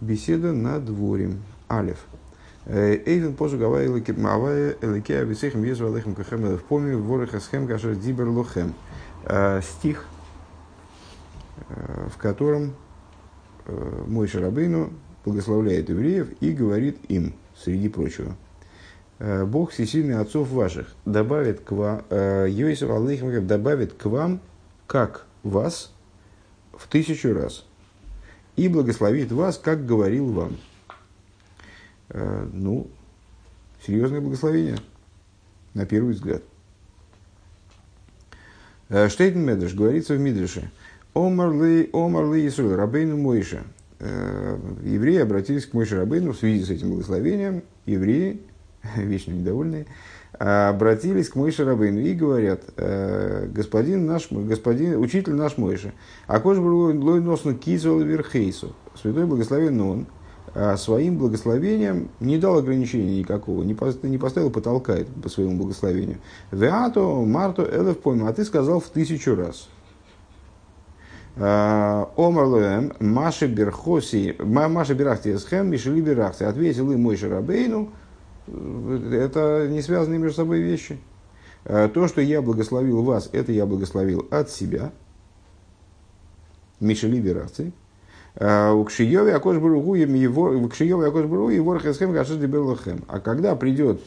Беседа на дворе. Алиф. Эйвен позу гавай эликея висехем везу алехем кахем в поме вореха схем кашер дибер лохем. Стих, в котором мой Шарабейну благословляет евреев и говорит им, среди прочего, Бог всесильный отцов ваших добавит к вам, Йосиф Алейхим добавит к вам, как вас, в тысячу раз, и благословит вас, как говорил вам. Э, ну, серьезное благословение, на первый взгляд. Э, Штейтен Медреш говорится в Мидреше. Омар ли, омар ли Исруэл, Рабейну Мойша. Э, евреи обратились к Мойше Рабейну в связи с этим благословением. Евреи, вечно недовольные, обратились к Мойше Рабейну и говорят, господин наш, господин, учитель наш Мойша, а был лой носно кизол верхейсу, святой благословен он, а своим благословением не дал ограничения никакого, не поставил потолка по своему благословению. Веато, Марто, Элев пойма, а ты сказал в тысячу раз. А, Омарлоем, Маши Берхоси, Маши Берахти Эсхем, Мишели Берахти. Ответил им мой Шарабейну, это не связанные между собой вещи. А, то, что я благословил вас, это я благословил от себя. Мишели Берахти. У Кшиеве Акош Баругу его Рахесхем Гашиш Деберлахем. А когда придет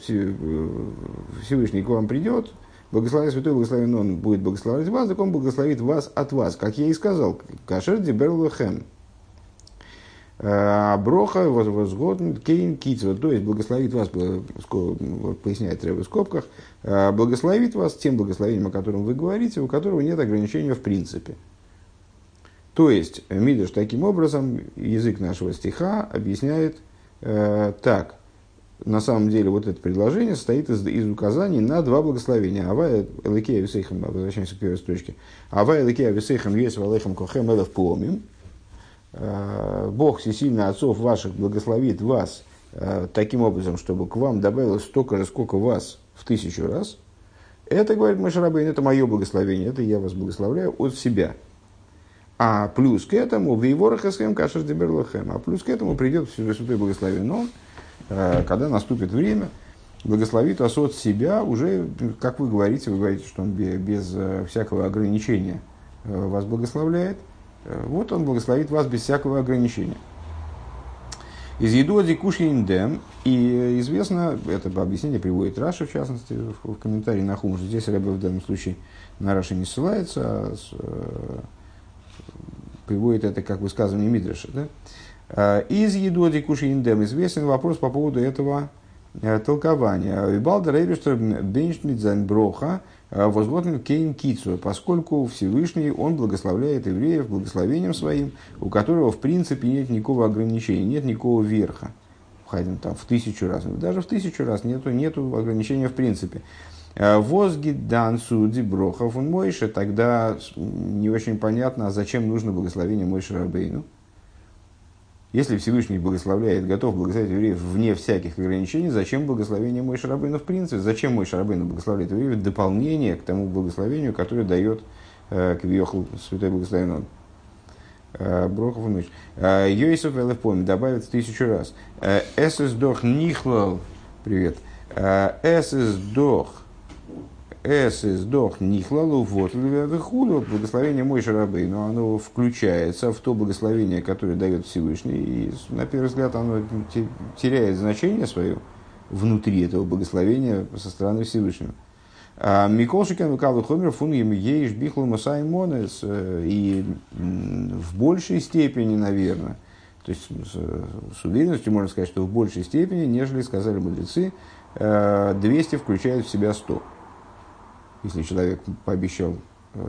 Всевышний к вам придет, благословен Святой Благословен Он будет благословить вас, так Он благословит вас от вас, как я и сказал, Кашер Деберлахем. Броха возгоден кейн китсва, то есть благословит вас, поясняет Рэбе в скобках, благословит вас тем благословением, о котором вы говорите, у которого нет ограничения в принципе. То есть, Мидыш таким образом, язык нашего стиха объясняет э, так. На самом деле, вот это предложение состоит из, из указаний на два благословения. Авая Эликея Висейхам, возвращаемся к первой строчке. Авая Эликея Висейхам Вес Валейхам Кохем Элев Помим. Э, Бог всесильный отцов ваших благословит вас э, таким образом, чтобы к вам добавилось столько же, сколько вас в тысячу раз. Это, говорит Машарабейн, это мое благословение, это я вас благословляю от себя. А плюс к этому, в Иворахасхем кашер деберлахем, а плюс к этому придет Святой Благословен Он, э, когда наступит время, благословит вас от себя уже, как вы говорите, вы говорите, что он без всякого ограничения вас благословляет. Вот он благословит вас без всякого ограничения. איז ידוע די קשיא אין דעם, и известно, это объяснение приводит Раши, в частности, в комментарии на Хумаш. Здесь Ребе в данном случае на Раши не ссылается, а приводит это как высказывание Мидраша. Да? А, איז קשיא אין דעם известен вопрос по поводу этого э, толкования. וויבאלד דער אייבערשטער בענטשט מיט זיין ברכה э, וואס האט ניט קיין קצבה, поскольку Всевышний, он благословляет евреев благословением своим, у которого в принципе нет никакого ограничения, нет никакого верха. Входим там в тысячу раз. Даже в тысячу раз нету, нету ограничения в принципе. Э, Возгидан суди брохов он Мойша, тогда не очень понятно, а зачем нужно благословение Мойша Рабейну. Если Всевышний благословляет, готов благословить евреев вне всяких ограничений, зачем благословение Мой Шарабейну в принципе? Зачем Мой Шарабейну благословляет евреев? Дополнение к тому благословению, которое дает э, Квиохл Святой Благословенный. Э, Брохов и э, Йосиф Элефпом добавит тысячу раз. Эсэс дох нихлал. Привет. Эсэс дох Эс издох нихлалу вот худу благословение мой шарабей, но оно включается в то благословение, которое дает Всевышний, и на первый взгляд оно теряет значение свое внутри этого благословения со стороны Всевышнего. А Миколшикен Выкалу Хомер фун еш бихлу Масаймонес э, и в большей степени, наверное, то есть с уверенностью можно сказать, что в большей степени, нежели сказали мудрецы, 200 э, включает в себя 100. Если человек пообещал э,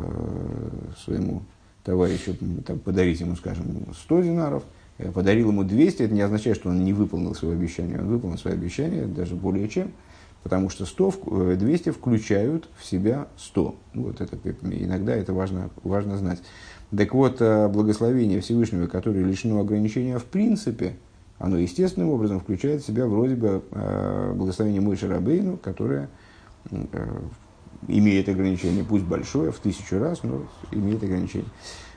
своему товарищу там, подарить ему, скажем, 100 динаров, э, подарил ему 200, это не означает, что он не выполнил свое обещание. Он выполнил свое обещание даже более чем, потому что 100, 200 э, включают в себя 100. Вот это, иногда это важно, важно знать. Так вот, благословение Всевышнего, которое лишено ограничения в принципе, оно естественным образом включает в себя вроде бы благословение Мойши Рабейну, которое имеет ограничение, пусть большое, в тысячу раз, но имеет ограничение.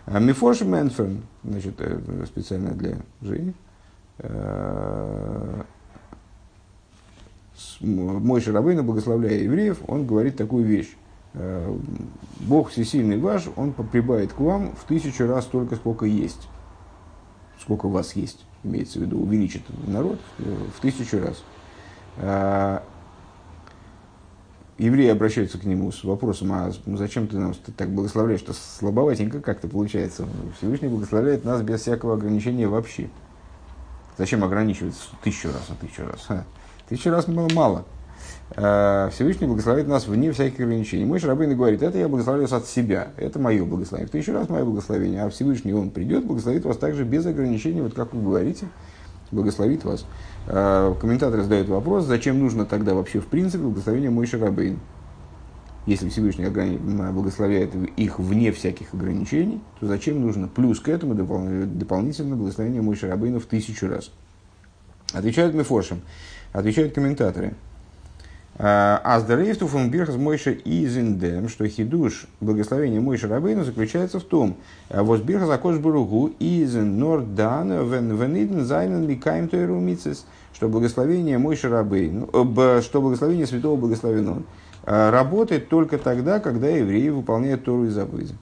А Мифош Мэнферн, значит, э, специально для Жени, мой Шарабейна, благословляя евреев, он говорит такую вещь. Бог всесильный ваш, он прибавит к вам в тысячу раз столько, сколько есть. Сколько у вас есть, имеется в виду, увеличит народ в тысячу раз евреи обращаются к нему с вопросом, а зачем ты нам так благословляешь, что слабоватенько как-то получается. Всевышний благословляет нас без всякого ограничения вообще. Зачем ограничивать тысячу раз, а тысячу раз? Ха. Тысячу раз было мало. А, Всевышний благословляет нас вне всяких ограничений. Мой Шарабейн говорит, это я благословляю от себя, это мое благословение. В тысячу раз мое благословение, а Всевышний он придет, благословит вас также без ограничений, вот как вы говорите, благословит вас. Э, комментаторы задают вопрос, зачем нужно тогда вообще в принципе благословение Мой Шарабейн? Если Всевышний благословляет их вне всяких ограничений, то зачем нужно плюс к этому дополнительно благословение Мой Шарабейна в тысячу раз? Отвечают Мефоршем, отвечают комментаторы. Аздерейфту фун бирхас Мойша изиндем, что хидуш благословение Мойша Рабейну заключается в том, воз бирхас акош буругу изен нордан вен вениден зайнен ликаем тойру мицес, что благословение мой Шарабей, ну, что благословение святого благословен он, а, работает только тогда, когда евреи выполняют Тору и заповеди.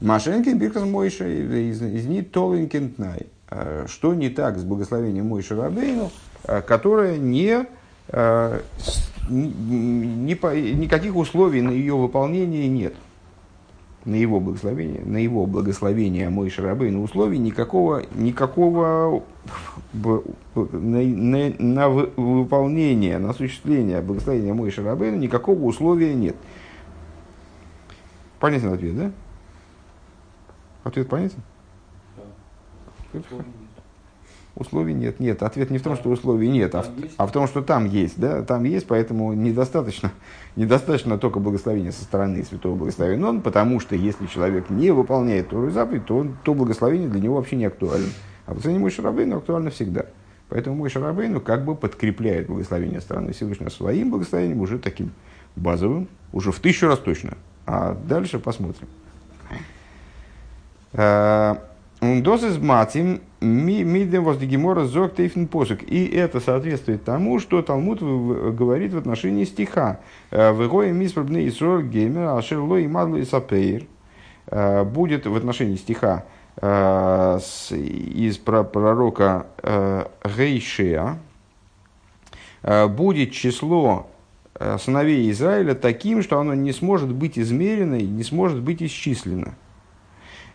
Машенкин Биркас Мойша из них Толинкентнай. А, что не так с благословением Мойша Рабейну, а, которое не, никаких условий на ее выполнение нет на его благословение, на его благословение мой шарабей, на условий никакого, никакого на, на, на выполнение, на осуществление благословения мой шарабей, никакого условия нет. Понятен ответ, да? Ответ понятен? Да. Условий нет. Нет, ответ не в том, что условий нет, а в, а в том, что там есть. Да? Там есть, поэтому недостаточно, недостаточно только благословения со стороны святого благословения он, потому что если человек не выполняет Тору и заповедь, то, он, то благословение для него вообще не актуально. А благословение Мой Шарабейну актуально всегда. Поэтому Мой Шарабейну как бы подкрепляет благословение стороны Всевышнего своим благословением, уже таким базовым, уже в тысячу раз точно. А дальше посмотрим. Дозис матим мидем воздегемора зог тейфен посук. И это соответствует тому, что Талмуд говорит в отношении стиха. «Э, Вегоя миспробны Исрор геймер ашерло и мадло и. Э, будет в отношении стиха э, из пророка Гейшея. Будет число сыновей Израиля таким, что оно не сможет быть измерено и не сможет быть исчислено.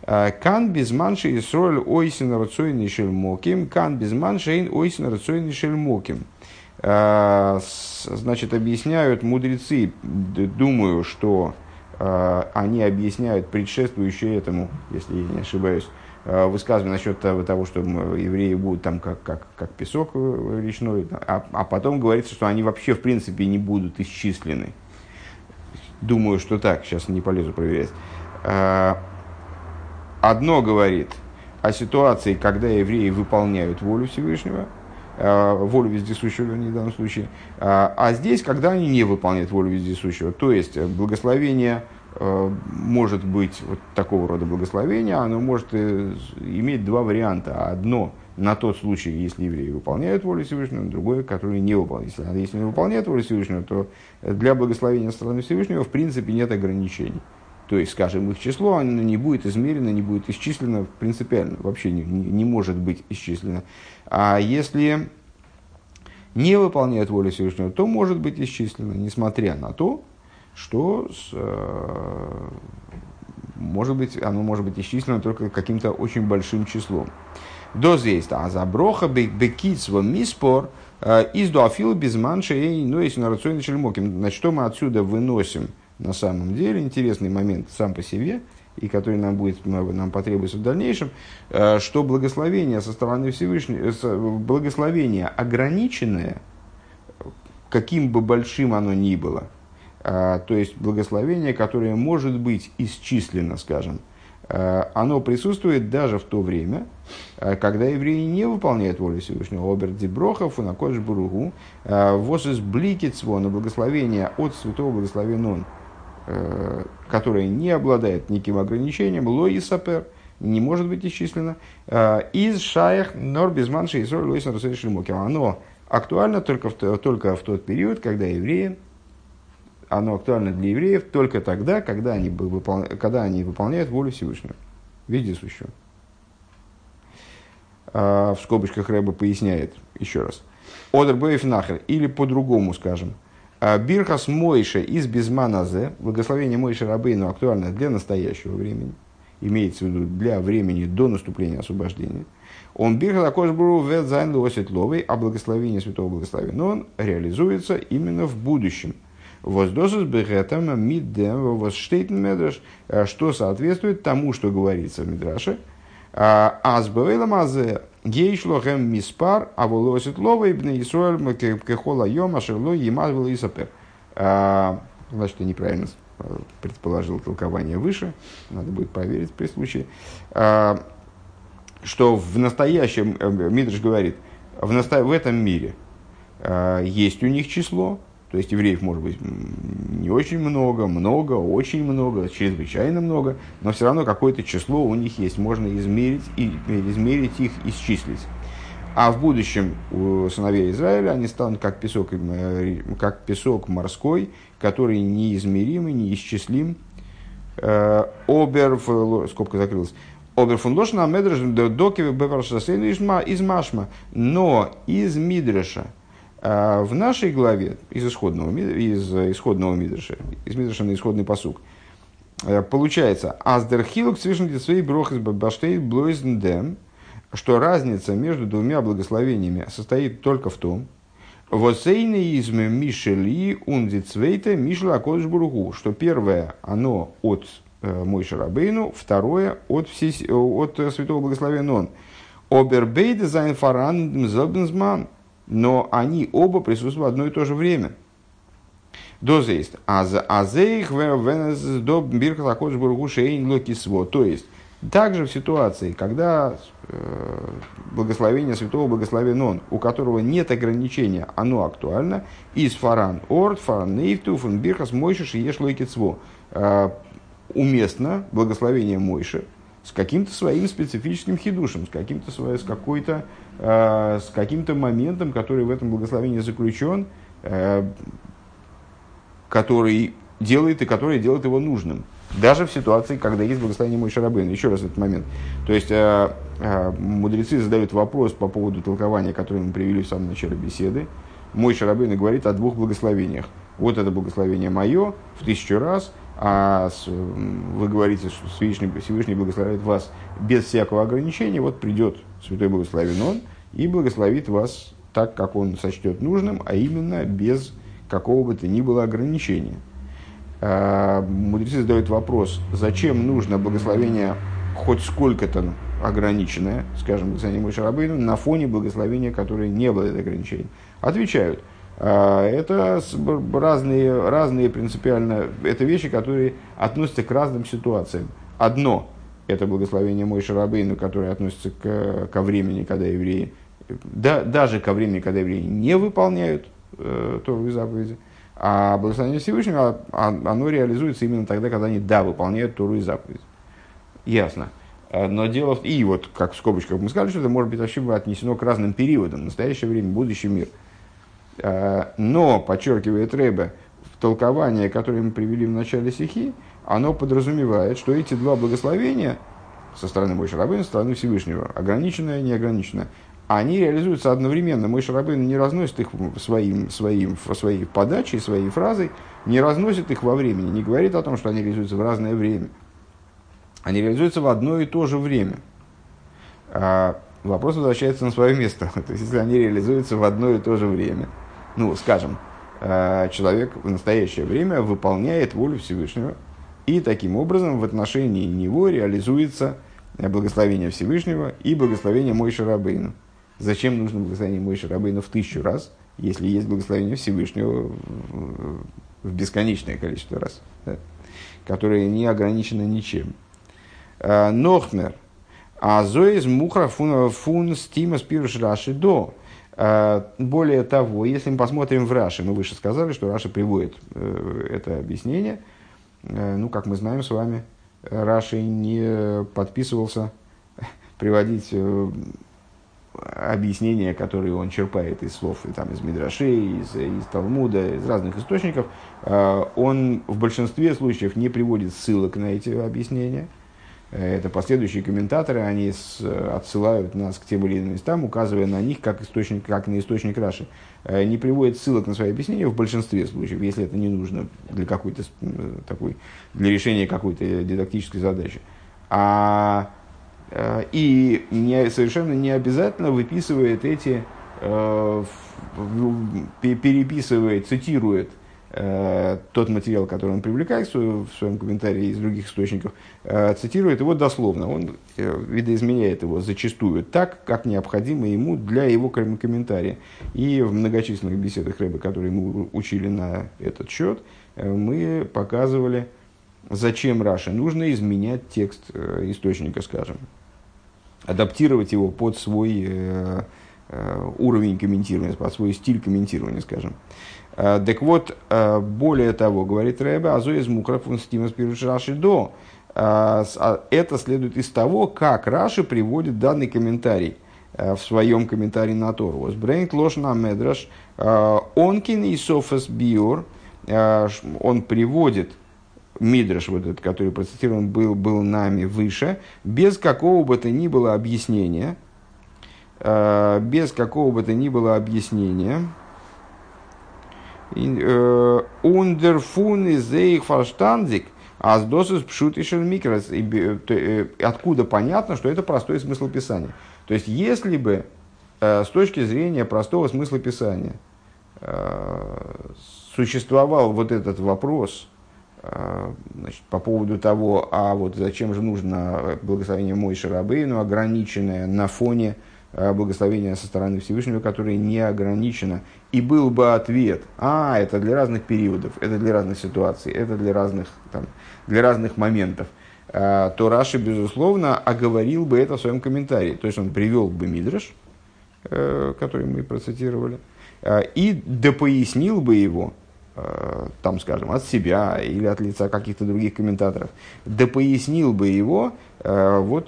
Кан без манши Исроль ойсин рацойный шельмоким. Кан без манши ойсин рацойный шельмоким. Значит, объясняют мудрецы, думаю, что они объясняют предшествующее этому, если я не ошибаюсь, высказывание насчет того, что евреи будут там как, как, как песок речной, а, а потом говорится, что они вообще в принципе не будут исчислены. Думаю, что так, сейчас не полезу проверять одно говорит о ситуации, когда евреи выполняют волю Всевышнего, э, волю вездесущего, в данном случае, а, а здесь, когда они не выполняют волю вездесущего, то есть э, благословение э, может быть вот такого рода благословение, оно может иметь два варианта. Одно на тот случай, если евреи выполняют волю Всевышнего, другое, которое не выполняют. Если, не выполняют волю Всевышнего, то для благословения стороны Всевышнего в принципе нет ограничений. То есть, скажем, их число оно не будет измерено, не будет исчислено принципиально, вообще не, не, может быть исчислено. А если не выполняет волю Всевышнего, то может быть исчислено, несмотря на то, что с, э, может быть, оно может быть исчислено только каким-то очень большим числом. До здесь, а заброха бекитсва миспор э, из дуафил без манши, ну если на рационе Значит, что мы отсюда выносим? На самом деле интересный момент сам по себе, и который нам, будет, нам потребуется в дальнейшем, э, что благословение со стороны Всевышнего, благословение ограниченное, каким бы большим оно ни было, э, то есть благословение, которое может быть исчислено, скажем, э, оно присутствует даже в то время, когда евреи не выполняют волю Всевышнего. Оберт Деброхов, Унакодж Буругу, Восис Бликицво, на благословение от святого благословен он, Э, которая не обладает никаким ограничением, лои сапер, не может быть исчислено. Э, из шаях нор безман шейсор лойсен Оно актуально только в, только в тот период, когда евреи, оно актуально для евреев только тогда, когда они, выпол, когда они выполняют волю Всевышнего, вездесущего. А, в скобочках Рэба поясняет еще раз. Одер Бейф Нахер, или по-другому скажем. А, Бирхас Мойша из Безманазе, благословение Мойша Рабейну актуально для настоящего времени, имеется в виду для времени до наступления освобождения. Он бирха такой был ведзайн лосит ловый, а благословение святого благословения, но он реализуется именно в будущем. Воздосус бегетам миддем восштейтен медраш, а, что соответствует тому, что говорится в Мидраше. Азбевейлам азе гейшлохем миспар, а волосит ловый бне Исруэль кехола йом ашерло емаз исапер. Значит, я неправильно предположил толкование выше, надо будет проверить при случае что в настоящем, э, Мидриш говорит, в, насто... в этом мире э, есть у них число, то есть евреев может быть не очень много, много, очень много, чрезвычайно много, но все равно какое-то число у них есть, можно измерить, и, измерить их, исчислить. А в будущем у сыновей Израиля они станут как песок, э, как песок морской, который неизмеримый, неисчислим. Э, обер, скобка закрылась, Оберфунлошна медреш доки из машма. Но из мидреша в нашей главе, из исходного, из исходного мидреша, из мидреша на исходный посук, э, получается, аздерхилук свишен своей брох из баштейт блойзендем, что разница между двумя благословениями состоит только в том, Восейнеизм Мишели ундицвейта Мишла Кодшбургу, что первое, оно от Э, мой Шарабейну, второе от, всей, э, от Святого Благословения он. אבער ביידע זיינען פאראן אין זעלבן זמן, но они оба присутствуют в одно и то же время. דאס איז, אז אויך ווען ס'איז דא ברכת הקב"ה שאין לה קצבה. То есть, также в ситуации, когда э, благословение святого благословен он, у которого нет ограничения, оно актуально, איז פאראן אן ארט פאר אן אויפטו פון ברכת משה שיש לה קצבה уместно благословение Мойши с каким-то своим специфическим хидушем, с, каким-то, с, какой-то, э, с каким-то моментом, который в этом благословении заключен, э, который делает и который делает его нужным. Даже в ситуации, когда есть благословение Мой Шарабейна. Еще раз этот момент. То есть, э, мудрецы задают вопрос по поводу толкования, которое мы привели в самом начале беседы. Мой Шарабейна говорит о двух благословениях. Вот это благословение мое в тысячу раз – а вы говорите, что Всевышний, Всевышний благословит вас без всякого ограничения, вот придет Святой Благословен Он и благословит вас так, как Он сочтет нужным, а именно без какого бы то ни было ограничения. А, мудрецы задают вопрос, зачем нужно благословение хоть сколько-то ограниченное, скажем, благословение Мой Шарабейну, на фоне благословения, которое не было это ограничение. Отвечают – это разные, разные принципиально, это вещи, которые относятся к разным ситуациям. Одно – это благословение Мой Шарабейну, которое относится к, ко времени, когда евреи, да, даже ко времени, когда евреи не выполняют э, Тору и заповеди. А благословение Всевышнего, а, оно реализуется именно тогда, когда они, да, выполняют Тору и заповеди. Ясно. А, но дело в... И вот, как в скобочках мы сказали, что это может быть вообще отнесено к разным периодам. Настоящее время, будущий мир – Э, но, подчеркивает Рэбе, толкование, которое мы привели в начале стихи, оно подразумевает, что эти два благословения со стороны Мой Шарабына, со стороны Всевышнего, ограниченное и неограниченное, они реализуются одновременно. Мой Шарабын не разносит их своим, своим, своей подачей, своей фразой, не разносит их во времени, не говорит о том, что они реализуются в разное время. Они реализуются в одно и то же время. А вопрос возвращается на свое место. То есть, если они реализуются в одно и то же время – ну, скажем, э, человек в настоящее время выполняет волю Всевышнего, и таким образом в отношении него реализуется благословение Всевышнего и благословение Мой Шарабейну. Зачем нужно благословение Мой Шарабейну в тысячу раз, если есть благословение Всевышнего в бесконечное количество раз, да, которое не ограничено ничем. Э, Нохмер. А зоиз мухра фун, стима спируш раши до. А, более того, если мы посмотрим в Раши, мы выше сказали, что Раши приводит э, это объяснение, э, ну, как мы знаем с вами, Раши не подписывался приводить объяснения, которые он черпает из слов и, там, из Мидрашей, из, из Талмуда, из разных источников, он в большинстве случаев не приводит ссылок на эти объяснения – это последующие комментаторы, они с, отсылают нас к тем или иным местам, указывая на них как, источник, как на источник Раши. Э, не приводят ссылок на свои объяснения в большинстве случаев, если это не нужно для, какой-то, такой, для решения какой-то дидактической задачи. А, э, и не, совершенно не обязательно выписывает эти, э, переписывает, цитирует Э, тот материал, который он привлекает в своем комментарии из других источников, э, цитирует его дословно. Он э, видоизменяет его зачастую так, как необходимо ему для его комментария. И в многочисленных беседах Рэба, которые мы учили на этот счет, мы показывали, зачем Раши нужно изменять текст источника, скажем, адаптировать его под свой уровень комментирования, под свой стиль комментирования, скажем. Э, так вот, э, более того, говорит Рэбе, азо из мукрафун стимас Раши до. Э, а это следует из того, как Раши приводит данный комментарий в своем комментарии на Тору. Брейнт ложь на медраш, онкин и софас биор, он приводит Мидраш, вот этот, который процитирован был, был нами выше, без какого бы то ни было объяснения, без какого бы то ни было объяснения, Ундерфун из их фарштандик, а с досыс пшут и микрос. Откуда понятно, что это простой смысл Писания. То есть, если бы э, с точки зрения простого смысла Писания э, существовал вот этот вопрос э, значит, по поводу того, а вот зачем же нужно благословение Мойши Рабейну, ограниченное на фоне Э, благословения со стороны Всевышнего, которое не ограничено. И был бы ответ, а, это для разных периодов, это для разных ситуаций, это для разных, там, для разных моментов, э, то Раши, безусловно, оговорил бы это в своем комментарии. То есть он привел бы Мидраш, э, который мы процитировали, и допояснил бы его, там, скажем, от себя или от лица каких-то других комментаторов, допояснил бы его вот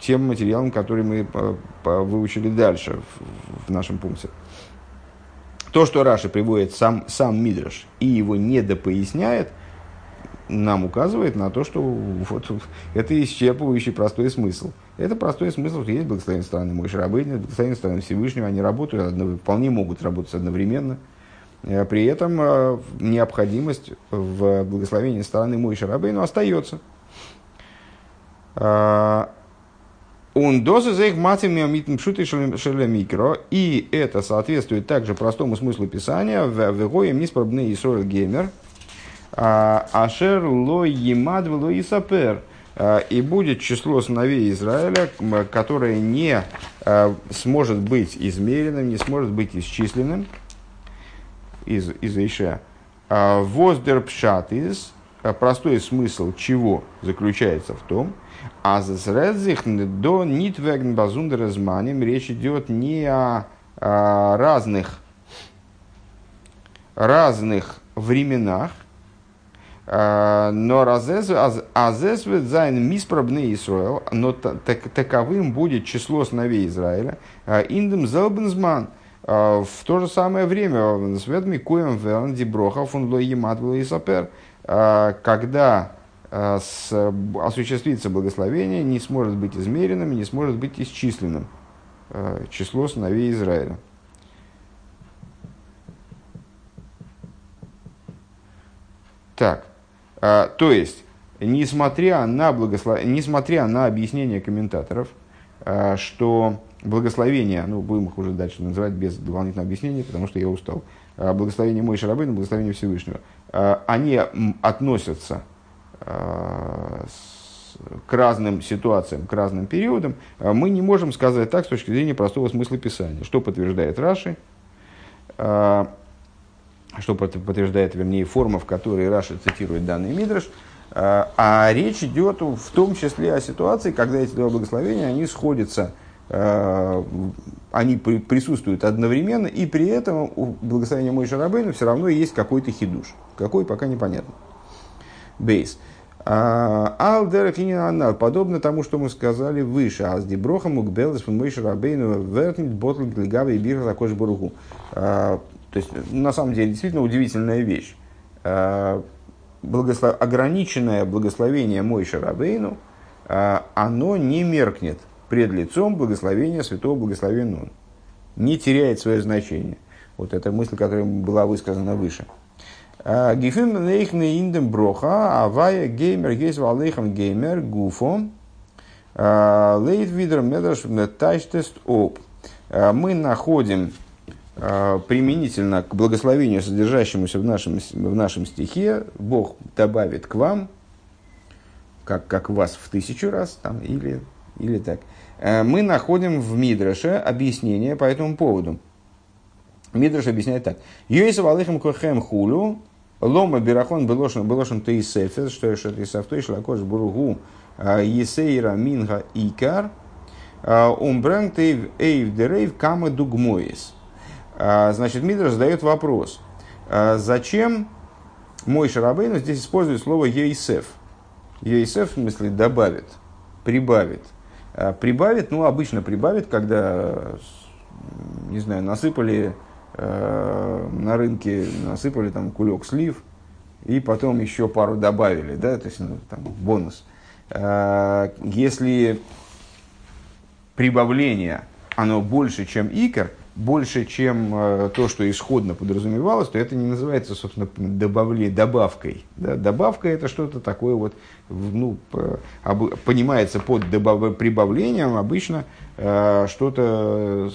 тем материалом, который мы э, выучили дальше в нашем пункте. То, что Раши приводит сам, сам Мидраш и его недопоясняет, нам указывает на то, что вот, это исчерпывающий простой смысл. Это простой смысл, что есть благословение стороны Мой Шарабейна, благословение стороны Всевышнего, они работают, вполне могут работать одновременно. Э, при этом э, необходимость в благословении стороны Мой Шарабейну остается. Он дозы за их матами митм шуты микро. И это соответствует также простому смыслу Писания. В Вегоем ниспробны Исроэль Геймер. А, Ашер ло емад ло исапер. А, и будет число сыновей Израиля, которое не а, сможет быть измеренным, не сможет быть исчисленным из, из Иша. Воздер пшатис, простой смысл чего заключается в том, а зазредзих до нитвеген базундерезманим речь идет не о, о разных, разных временах, а, נאר אז עס וועט זיין מספר בני ישראל, но таковым будет число сыновей Израиля, а, אין דעם זעלבן זמן, а, в то же самое время, ס'וועט מקוים ווערן די ברכה פון לא ימד сапер, когда Э, с, осуществится благословение, не сможет быть измеренным, не сможет быть исчисленным э, число сыновей Израиля. Так, то есть, несмотря на, благослов... несмотря на объяснение комментаторов, что благословение, ну, будем их уже дальше называть без дополнительного объяснения, потому что я устал, благословение Мой Шарабейна, благословение Всевышнего, они относятся Э, к разным ситуациям, к разным периодам, э, мы не можем сказать так с точки зрения простого смысла Писания. Что подтверждает Раши, э, что подтверждает, вернее, форма, в которой Раши цитирует данный Мидраш, а речь идет в том числе о ситуации, когда эти два благословения, они сходятся, они присутствуют одновременно, и при этом у благословения Мой Шарабейна все равно есть какой-то хидуш. Какой, пока непонятно. Бейс. Алдер подобно тому, что мы сказали выше. Азди броха мукбелес фун мойши рабейну вертнит ботл глигава и бирха також бургу. То есть, на самом деле, действительно удивительная вещь. Благослов... Ограниченное благословение Мойши Рабейну, оно не меркнет пред лицом благословения святого благословенного. Не теряет свое значение. Вот эта мысль, которая была высказана выше. Гифим лейхны индем броха, авая геймер гейс валейхам геймер гуфом, лейт видер медаш тайштест оп. Мы находим применительно к благословению, содержащемуся в нашем, в нашем стихе, Бог добавит к вам, как, как вас в тысячу раз, там, или, или так. Мы находим в Мидраше объяснение по этому поводу. Мидраш объясняет так. Юэса валыхам кохем хулю, Лома Бирахон Белошин Белошин Тейсефес, что это Исафтой Шлакош Буругу а, Есейра Минга Икар, а, Умбрэнг Тейв Эйв Дерейв Кама Дугмоис. Значит, Мидр задает вопрос, зачем мой Шарабейну здесь использует слово Ейсеф? Ейсеф в смысле добавит, прибавит. Прибавит, ну, обычно прибавит, когда, не знаю, насыпали Э, на рынке насыпали там кулек слив, и потом еще пару добавили, да, то есть ну, там бонус. Э, если прибавление, оно больше, чем икор, больше, чем э, то, что исходно подразумевалось, то это не называется, собственно, добавле, добавкой. Да? Добавка это что-то такое вот, ну, понимается под добав, прибавлением обычно что-то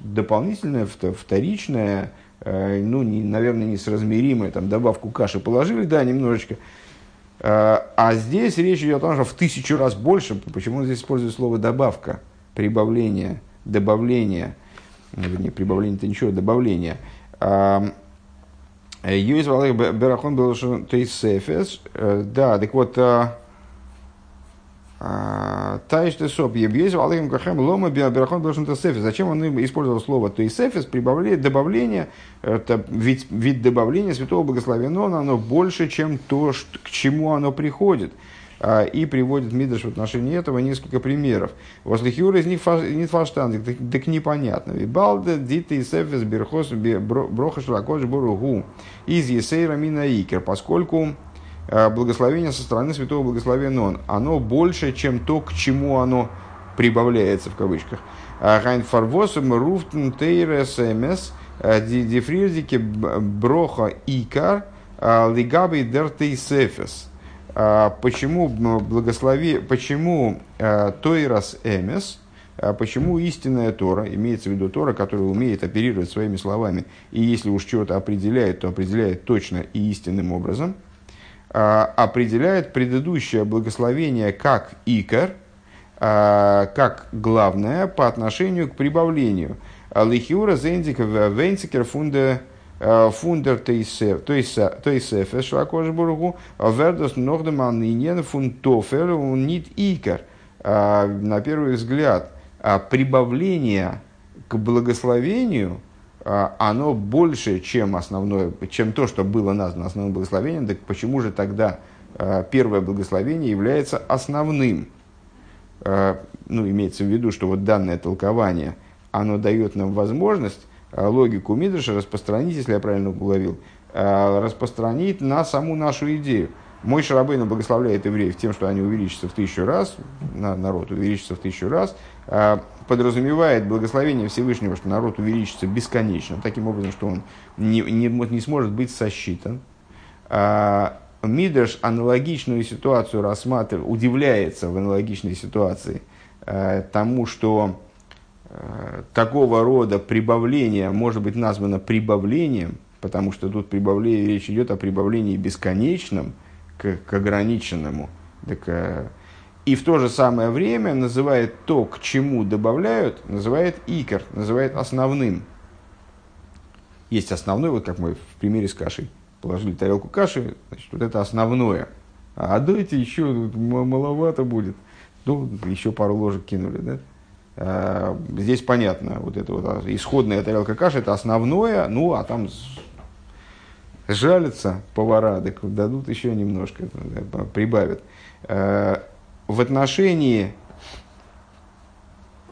дополнительное, вторичное, э, ну, не, наверное, несоразмеримое, там, добавку каши положили, да, немножечко. Э, а здесь речь идет о том, что в тысячу раз больше. Почему здесь используют слово добавка, прибавление, добавление, не прибавление это ничего, добавление. Юиз Валех Берахон был Тейсефес. Э, да, так вот, Тайште соп ебьез валым кахем лома биабирахон должен тесефис. Зачем он использовал слово то тесефис, прибавление, добавление, это вид, вид добавления святого благословенного, оно больше, чем то, к чему оно приходит. А, и приводит Мидрш в отношении этого несколько примеров. Возле хюра из них нет фаштан, так непонятно. Вибалда дита и сефис берхос броха шлакош буругу из есейра мина икер, поскольку Э, благословение со стороны святого благословения он, оно больше, чем то, к чему оно прибавляется в кавычках. Гайн фарвосом руфтен тейрес эмес дифрирдике броха икар лигаби дертейсефес. Почему благослови, почему тойрас эмес, почему истинная Тора, имеется в виду Тора, которая умеет оперировать своими словами, и если уж что-то определяет, то определяет точно и истинным образом – а, определяет предыдущее благословение как икор, а, как главное по отношению к прибавлению. Лихиура зендик венцикер фунде а, фундер тойсефе шлакошбургу вердос нордеман иньен фунтофер нит икор. На первый взгляд, прибавление к благословению – а, оно больше, чем основное, чем то, что было названо основным благословением, так почему же тогда а, первое благословение является основным? А, ну, имеется в виду, что вот данное толкование, оно дает нам возможность логику Мидраша распространить, если я правильно уловил, распространить на саму нашу идею. Мой Шарабейна благословляет евреев тем, что они увеличатся в тысячу раз, народ увеличится в тысячу раз, а, подразумевает благословение Всевышнего, что народ увеличится бесконечно, таким образом, что он не, не, не сможет быть сосчитан. Мидрш аналогичную ситуацию рассматривает, удивляется в аналогичной ситуации тому, что такого рода прибавление может быть названо прибавлением, потому что тут прибавление, речь идет о прибавлении бесконечном – к, к ограниченному. Так, э, и в то же самое время называет то, к чему добавляют, называет икор, называет основным. Есть основной, вот как мы в примере с кашей. Положили тарелку каши, значит, вот это основное. А дайте еще, маловато будет. Ну, еще пару ложек кинули, да? А, здесь понятно, вот это вот исходная тарелка каши, это основное, ну, а там жалятся повара, так дадут еще немножко, прибавят. В отношении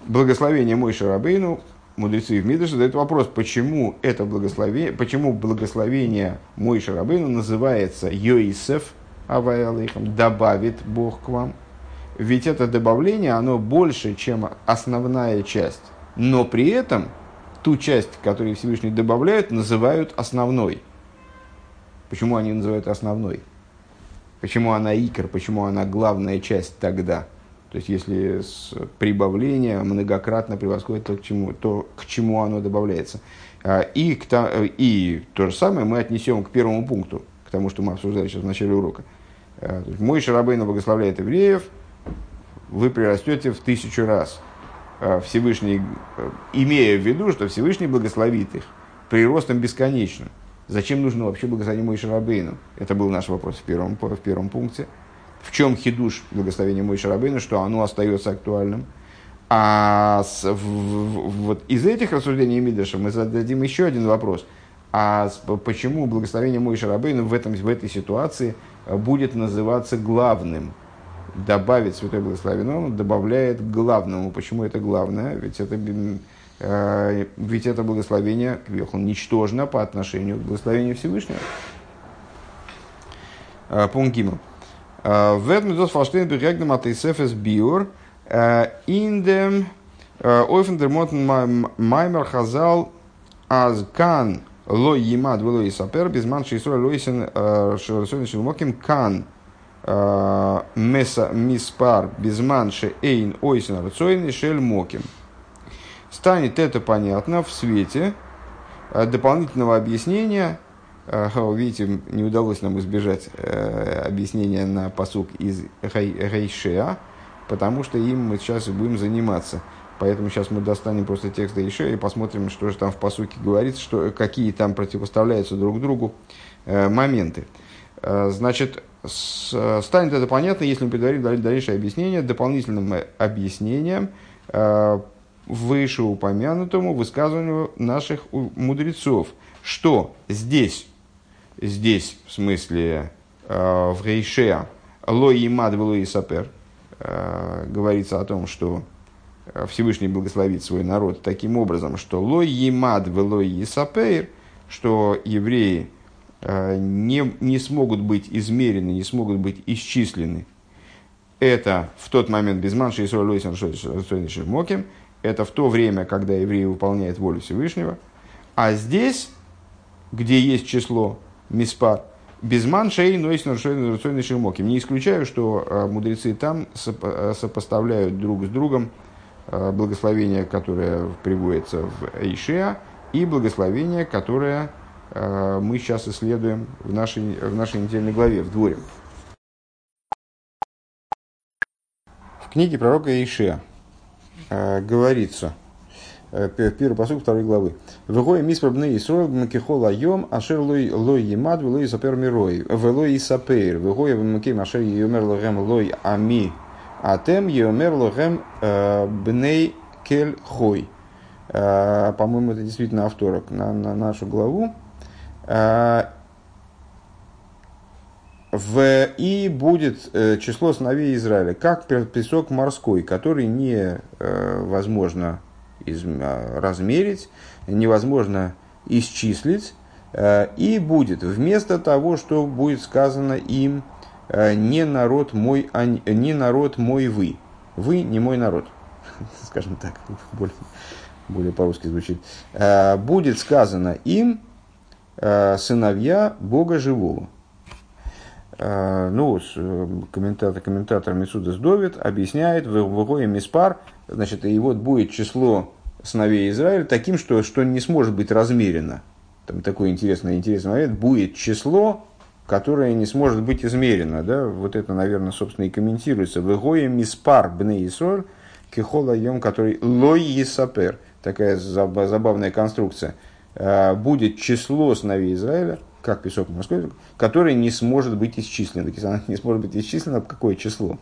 благословения Мой Шарабейну мудрецы в Мидрше задают вопрос, почему это благословение, почему благословение Мой Шарабейну называется Йоисеф, Авайлейхам, добавит Бог к вам. Ведь это добавление, оно больше, чем основная часть. Но при этом ту часть, которую Всевышний добавляют, называют основной. Почему они называют основной? Почему она икр, почему она главная часть тогда? То есть, если с прибавления многократно превосходит то, к чему, то, к чему оно добавляется. А, и, к, и то же самое мы отнесем к первому пункту, к тому, что мы обсуждали сейчас в начале урока. А, Мой Шарабейна благословляет евреев, вы прирастете в тысячу раз. А, Всевышний, имея в виду, что Всевышний благословит их приростом бесконечным. Зачем нужно вообще благословение Мой Шарабейну? Это был наш вопрос в первом, в первом пункте. В чем хидуш благословения Мой Шарабейну, что оно остается актуальным? А с, в, в, вот из этих рассуждений Мидыша мы зададим еще один вопрос. А с, почему благословение Мой Шарабейну в, этом, в этой ситуации будет называться главным? Добавить Святой Благословенный, он добавляет главному. Почему это главное? Ведь это Э, ведь это благословение, Квехол, ничтожно по отношению к благословению Всевышнего. Э, пункт Гимл. Э, в этом дос фалштейн бегегнем от Исефес биур индем ойфен маймер хазал аз кан ло емад вело и сапер безман шейсура лойсен шелосойн шелмоким кан меса миспар безман ше эйн ойсен рацойн шель моким станет это понятно в свете э, дополнительного объяснения. Э, видите, не удалось нам избежать э, объяснения на посук из Рейшеа, потому что им мы сейчас будем заниматься. Поэтому сейчас мы достанем просто текст Рейшеа и посмотрим, что же там в посуке говорится, что, какие там противоставляются друг другу моменты. Значит, станет это понятно, если мы предварим дальнейшее объяснение дополнительным объяснением вышеупомянутому высказыванию наших мудрецов, что здесь, здесь, в смысле, э, в Рейше, лой и мад и сапер, э, говорится о том, что Всевышний благословит свой народ таким образом, что лой и мад и сапер, что евреи э, не, не смогут быть измерены, не смогут быть исчислены. Это в тот момент без манши и соль моким, это в то время, когда еврей выполняет волю Всевышнего. А здесь, где есть число миспар, безман шей нойс нарушойный шимоким. Не исключаю, что э, мудрецы там э, сопоставляют друг с другом э, благословение, которое приводится в Эйшеа, и благословение, которое мы сейчас исследуем в нашей, в нашей недельной главе, в дворе. В книге пророка Эйшеа э, говорится, э, первый посыл второй главы. Вегоя миспробны Исроил макихол айом ашер лой лой емад лой сапер мирой. Велой сапер. Вегоя вмаким ашер йомер логем лой ами. Атем йомер логем э, бней кель хой. Э, по-моему, это действительно авторок на, на нашу главу. В, и будет э, число сыновей Израиля, как песок морской, который невозможно э, из, э, размерить, невозможно исчислить, э, и будет вместо того, что будет сказано им, не народ мой, а не народ мой вы. Вы не мой народ, скажем так, более, более по-русски звучит. Будет сказано им, сыновья Бога живого. Э, ну, э, комментатор, комментатор Мисудас Довид объясняет в Миспар, значит, и вот будет число сыновей Израиля таким, что, что не сможет быть размерено. Там такой интересный, интересный момент. Будет число, которое не сможет быть измерено. Да? Вот это, наверное, собственно, и комментируется. Вегоем Миспар Бне Исроль Кихола Йом, который Лой Есапер. Такая забавная конструкция. Э, будет число сыновей Израиля, как песок морской, который не сможет быть исчислен. Если она не сможет быть исчислена, какое число?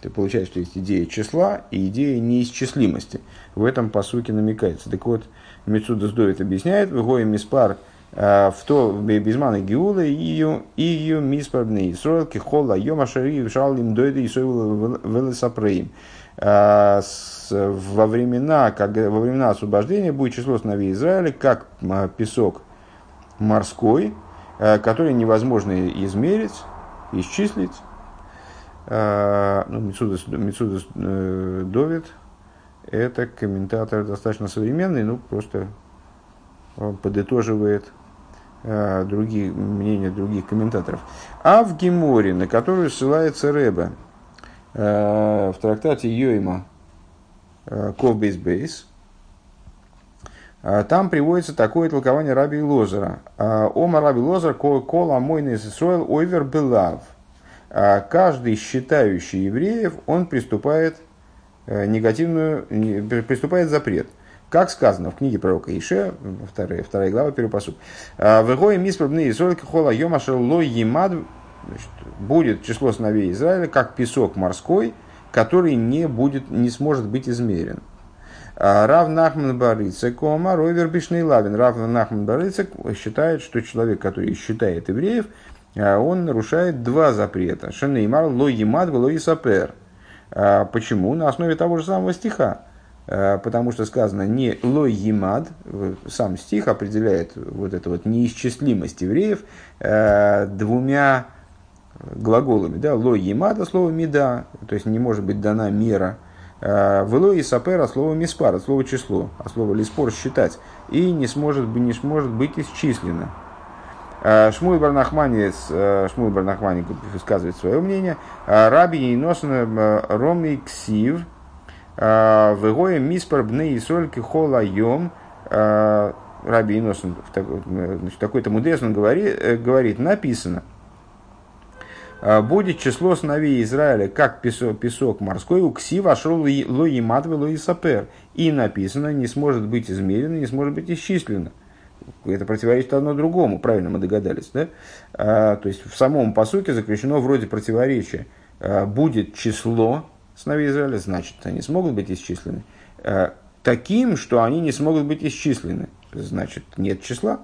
Ты получаешь, что есть идея числа и идея неисчислимости. В этом по сути намекается. Так вот, Мецуда Сдовит объясняет, в Гоя Миспар в то безманы гиула ию ию миспарбны Исроил кихола йома шари шалим дойды и велесапреим. Во времена, как, во времена освобождения будет число сыновей Израиля, как песок морской, который невозможно измерить, исчислить. Ну, Мицудас, Мицудас Довид, это комментатор достаточно современный, ну, просто подытоживает э, другие, мнения других комментаторов. А в Геморе, на которую ссылается Рэбе, э, в трактате Йойма э, Ковбейс Бейс, там приводится такое толкование Раби Лозера. Ома Раби Лозер кол амойный Исроил ойвер белав. Каждый считающий евреев, он приступает негативную, приступает запрет. Как сказано в книге пророка Ише, вторая, вторая глава, первый посуд. «А, Вегоя миспробны Израиль хола йомашер лой емад будет число сыновей Израиля, как песок морской, который не, будет, не сможет быть измерен. «А, Рав Нахман Барыцек, Кома, Ровер Бишный Лавин. Рав Нахман Барыцек считает, что человек, который считает евреев, а, он нарушает два запрета. Шенеймар ло емад ло сапер. Почему? На основе того же самого стиха. Э, потому что сказано не лой емад, сам стих определяет вот эту вот неисчислимость евреев э, двумя глаголами. Да? Лой емада слово меда, то есть не может быть дана мера. Э, в лой и сапера слово миспар, слово число, а слово лиспор считать. И не сможет, не сможет быть исчислено. Шмуль Барнахманец, Шмуль Барнахмани высказывает свое мнение. Раби Носен Роми Ксив – а, Вегоя миспар бны и сольки хола йом. А, Раби Иносен, в такой-то мудрец он говорит, э, говорит, написано, «А, будет число сыновей Израиля, как песок, песок морской, у кси вошел ло ематве ло сапер. И написано, не сможет быть измерено, не сможет быть исчислено. Это противоречит одно другому, правильно мы догадались, да? А, то есть в самом посуке заключено вроде противоречия. А, будет число сыновей Израиля, значит, они смогут быть исчислены. Таким, что они не смогут быть исчислены, значит, нет числа.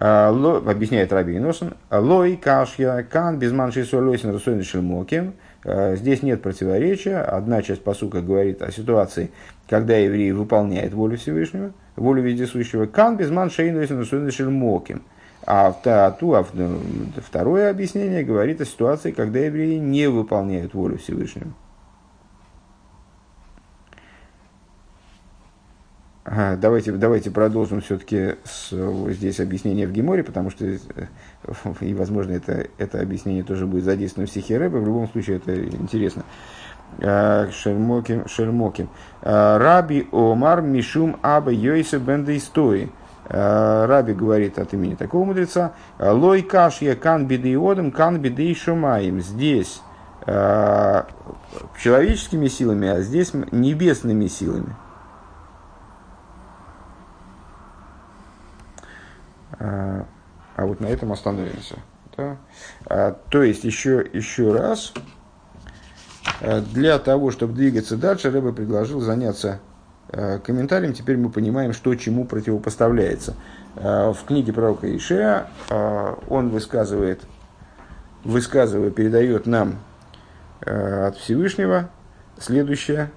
Ло, объясняет Раби Носен. Лой кашья кан без манши солойсен рассойный шельмоким. Э, здесь нет противоречия. Одна часть посука говорит о ситуации, когда евреи выполняют волю Всевышнего, волю вездесущего. Кан без манши рассойный шельмоким. А, ту, а второе объяснение говорит о ситуации, когда евреи не выполняют волю Всевышнего. Давайте, давайте продолжим все-таки здесь объяснение в Геморе, потому что, э, и, возможно, это, это объяснение тоже будет задействовано в стихе Рэба. В любом случае, это интересно. А, Шермоким, Шермоким. А, Раби Омар Мишум Аба Йойса Бенда Истори. А, Раби говорит от имени такого мудреца. Лой кашья кан биды одам, кан биды шумаем. Здесь человеческими силами, а здесь небесными силами. А, а вот на этом остановимся. Да? А, то есть, еще, еще раз, а, для того, чтобы двигаться дальше, Рэбе предложил заняться комментарием. Теперь мы понимаем, что чему противопоставляется. В книге пророка Ишея он высказывает, высказывая, передает нам от Всевышнего следующее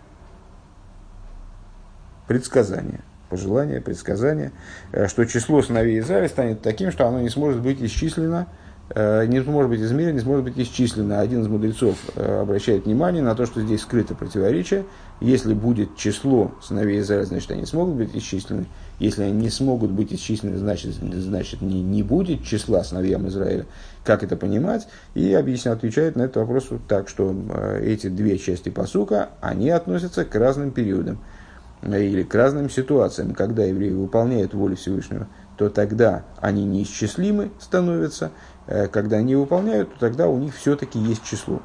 предсказание – пожелание, предсказание, э, что число сыновей Израиля станет таким, что оно не сможет быть исчислено, э, не сможет быть измерено, не сможет быть исчислено. Один из мудрецов э, обращает внимание на то, что здесь скрыто противоречие. Если будет число сыновей Израиля, значит, они смогут быть исчислены. Если они не смогут быть исчислены, значит, значит не, не будет числа сыновьям Израиля. Как это понимать? И объясняет, отвечает на этот вопрос так, что эти две части посука, они относятся к разным периодам или к разным ситуациям, когда евреи выполняют волю Всевышнего, то тогда они неисчислимы становятся, э, когда не выполняют, то тогда у них все-таки есть число.